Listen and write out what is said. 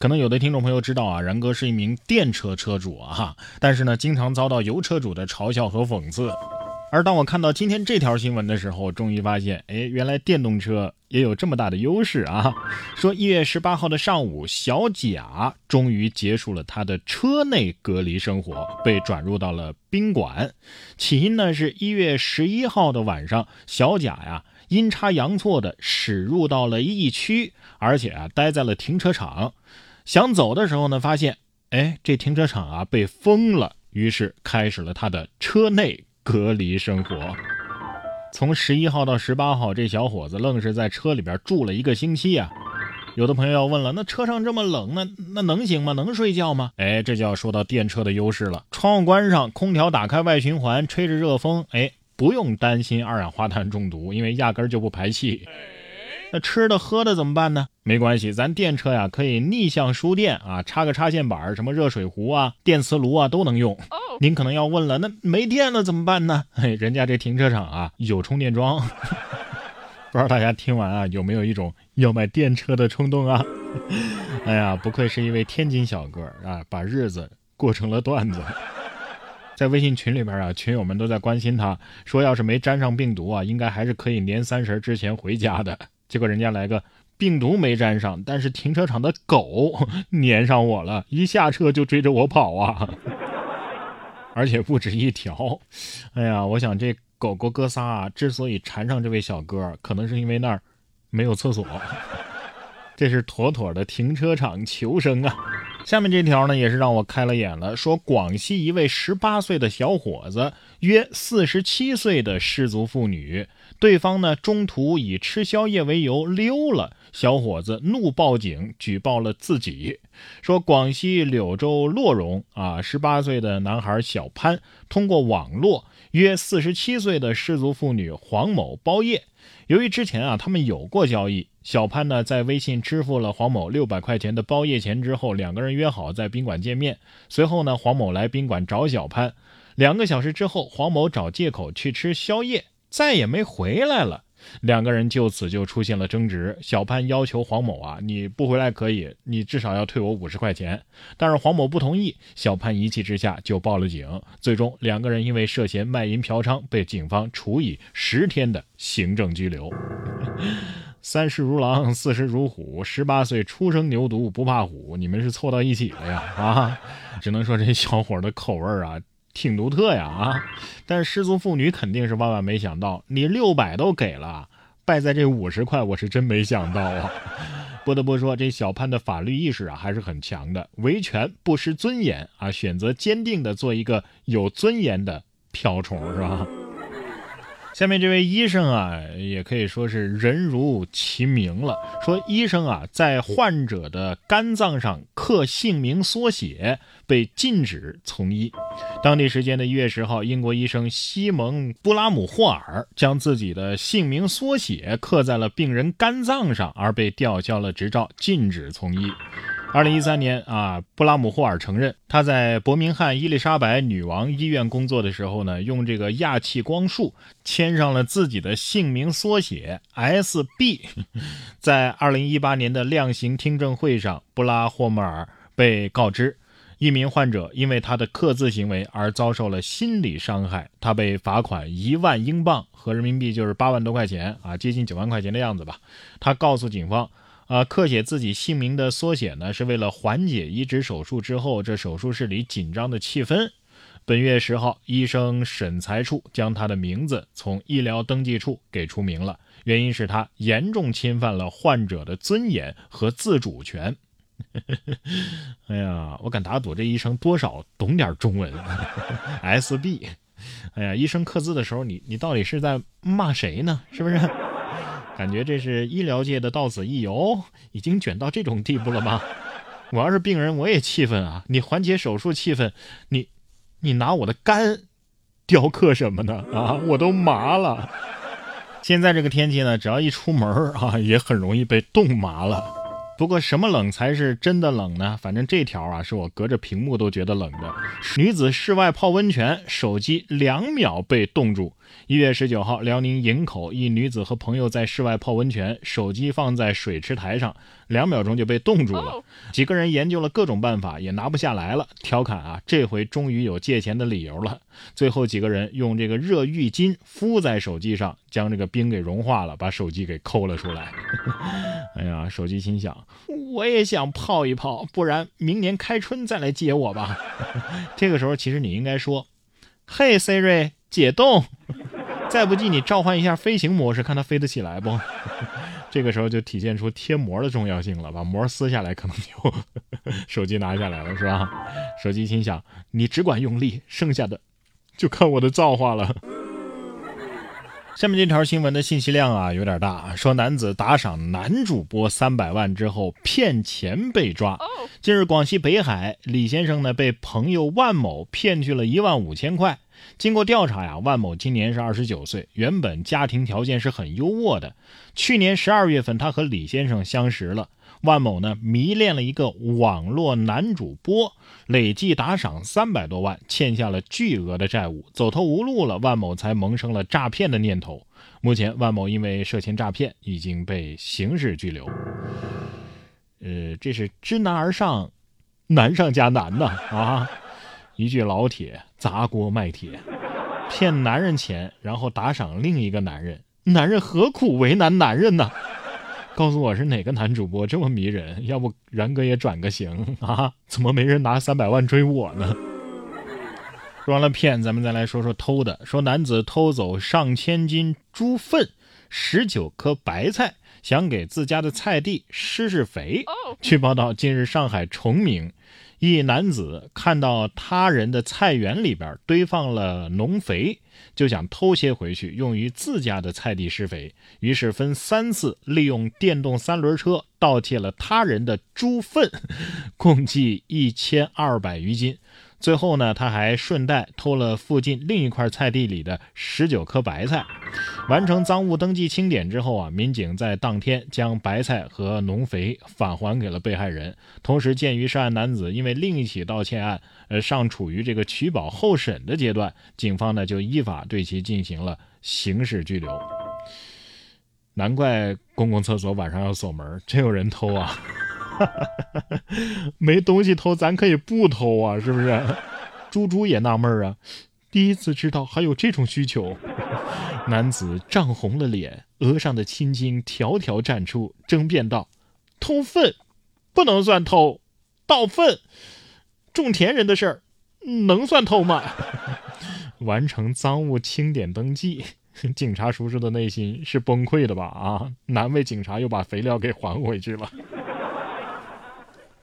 可能有的听众朋友知道啊，然哥是一名电车车主啊，但是呢，经常遭到油车主的嘲笑和讽刺。而当我看到今天这条新闻的时候，终于发现，哎，原来电动车也有这么大的优势啊！说一月十八号的上午，小贾终于结束了他的车内隔离生活，被转入到了宾馆。起因呢，是一月十一号的晚上，小贾呀。阴差阳错的驶入到了疫区，而且啊待在了停车场。想走的时候呢，发现哎这停车场啊被封了，于是开始了他的车内隔离生活。从十一号到十八号，这小伙子愣是在车里边住了一个星期啊。有的朋友要问了，那车上这么冷，那那能行吗？能睡觉吗？哎，这就要说到电车的优势了。窗户关上，空调打开外循环，吹着热风，哎。不用担心二氧化碳中毒，因为压根儿就不排气。那吃的喝的怎么办呢？没关系，咱电车呀可以逆向输电啊，插个插线板，什么热水壶啊、电磁炉啊都能用。您可能要问了，那没电了怎么办呢？嘿，人家这停车场啊有充电桩。不知道大家听完啊有没有一种要买电车的冲动啊？哎呀，不愧是一位天津小哥啊，把日子过成了段子。在微信群里边啊，群友们都在关心他，说要是没沾上病毒啊，应该还是可以年三十之前回家的。结果人家来个病毒没沾上，但是停车场的狗 粘上我了，一下车就追着我跑啊，而且不止一条。哎呀，我想这狗狗哥仨啊，之所以缠上这位小哥，可能是因为那儿没有厕所。这是妥妥的停车场求生啊！下面这条呢，也是让我开了眼了。说广西一位十八岁的小伙子约四十七岁的失足妇女，对方呢中途以吃宵夜为由溜了，小伙子怒报警，举报了自己。说广西柳州洛荣啊，十八岁的男孩小潘通过网络约四十七岁的失足妇女黄某包夜。由于之前啊他们有过交易，小潘呢在微信支付了黄某六百块钱的包夜钱之后，两个人约好在宾馆见面。随后呢，黄某来宾馆找小潘，两个小时之后，黄某找借口去吃宵夜，再也没回来了。两个人就此就出现了争执，小潘要求黄某啊，你不回来可以，你至少要退我五十块钱。但是黄某不同意，小潘一气之下就报了警。最终两个人因为涉嫌卖淫嫖娼，被警方处以十天的行政拘留。三十如狼，四十如虎，十八岁初生牛犊不怕虎，你们是凑到一起了呀？啊，只能说这小伙的口味啊。挺独特呀啊！但失足妇女肯定是万万没想到，你六百都给了，败在这五十块，我是真没想到啊！不得不说，这小潘的法律意识啊还是很强的，维权不失尊严啊，选择坚定的做一个有尊严的瓢虫，是吧？下面这位医生啊，也可以说是人如其名了。说医生啊，在患者的肝脏上刻姓名缩写被禁止从医。当地时间的一月十号，英国医生西蒙·布拉姆霍尔将自己的姓名缩写刻在了病人肝脏上，而被吊销了执照，禁止从医。二零一三年啊，布拉姆霍尔承认他在伯明翰伊丽莎白女王医院工作的时候呢，用这个氩气光束签上了自己的姓名缩写 S.B。在二零一八年的量刑听证会上，布拉霍莫尔被告知，一名患者因为他的刻字行为而遭受了心理伤害，他被罚款一万英镑，合人民币就是八万多块钱啊，接近九万块钱的样子吧。他告诉警方。啊，刻写自己姓名的缩写呢，是为了缓解移植手术之后这手术室里紧张的气氛。本月十号，医生审裁处将他的名字从医疗登记处给除名了，原因是他严重侵犯了患者的尊严和自主权。哎呀，我敢打赌这医生多少懂点中文。S B，哎呀，医生刻字的时候，你你到底是在骂谁呢？是不是？感觉这是医疗界的到此一游，已经卷到这种地步了吗？我要是病人，我也气愤啊！你缓解手术气氛，你，你拿我的肝雕刻什么呢？啊，我都麻了。现在这个天气呢，只要一出门啊，也很容易被冻麻了。不过什么冷才是真的冷呢？反正这条啊，是我隔着屏幕都觉得冷的。女子室外泡温泉，手机两秒被冻住。一月十九号，辽宁营口一女子和朋友在室外泡温泉，手机放在水池台上，两秒钟就被冻住了。几个人研究了各种办法，也拿不下来了，调侃啊，这回终于有借钱的理由了。最后几个人用这个热浴巾敷在手机上，将这个冰给融化了，把手机给抠了出来。哎呀，手机心想，我也想泡一泡，不然明年开春再来接我吧。这个时候，其实你应该说：“嘿，Siri，解冻。”再不济，你召唤一下飞行模式，看它飞得起来不？这个时候就体现出贴膜的重要性了，把膜撕下来，可能就 手机拿下来了，是吧？手机心想，你只管用力，剩下的就看我的造化了。下面这条新闻的信息量啊有点大，说男子打赏男主播三百万之后骗钱被抓。近日，广西北海李先生呢被朋友万某骗去了一万五千块。经过调查呀，万某今年是二十九岁，原本家庭条件是很优渥的。去年十二月份，他和李先生相识了。万某呢迷恋了一个网络男主播，累计打赏三百多万，欠下了巨额的债务，走投无路了。万某才萌生了诈骗的念头。目前，万某因为涉嫌诈骗已经被刑事拘留。呃，这是知难而上，难上加难呐啊！一句老铁，砸锅卖铁，骗男人钱，然后打赏另一个男人，男人何苦为难男人呢？告诉我是哪个男主播这么迷人？要不然哥也转个型啊？怎么没人拿三百万追我呢？说完了骗，咱们再来说说偷的。说男子偷走上千斤猪粪、十九颗白菜，想给自家的菜地施施肥。据报道，近日上海崇明。一男子看到他人的菜园里边堆放了农肥，就想偷些回去用于自家的菜地施肥，于是分三次利用电动三轮车盗窃了他人的猪粪，共计一千二百余斤。最后呢，他还顺带偷了附近另一块菜地里的十九颗白菜。完成赃物登记清点之后啊，民警在当天将白菜和农肥返还给了被害人。同时，鉴于涉案男子因为另一起盗窃案，呃，尚处于这个取保候审的阶段，警方呢就依法对其进行了刑事拘留。难怪公共厕所晚上要锁门，真有人偷啊！没东西偷，咱可以不偷啊，是不是？猪猪也纳闷啊，第一次知道还有这种需求。男子涨红了脸，额上的青筋条条绽出，争辩道：“偷粪不能算偷，盗粪种田人的事儿，能算偷吗？”完成赃物清点登记，警察叔叔的内心是崩溃的吧？啊，难为警察又把肥料给还回去了。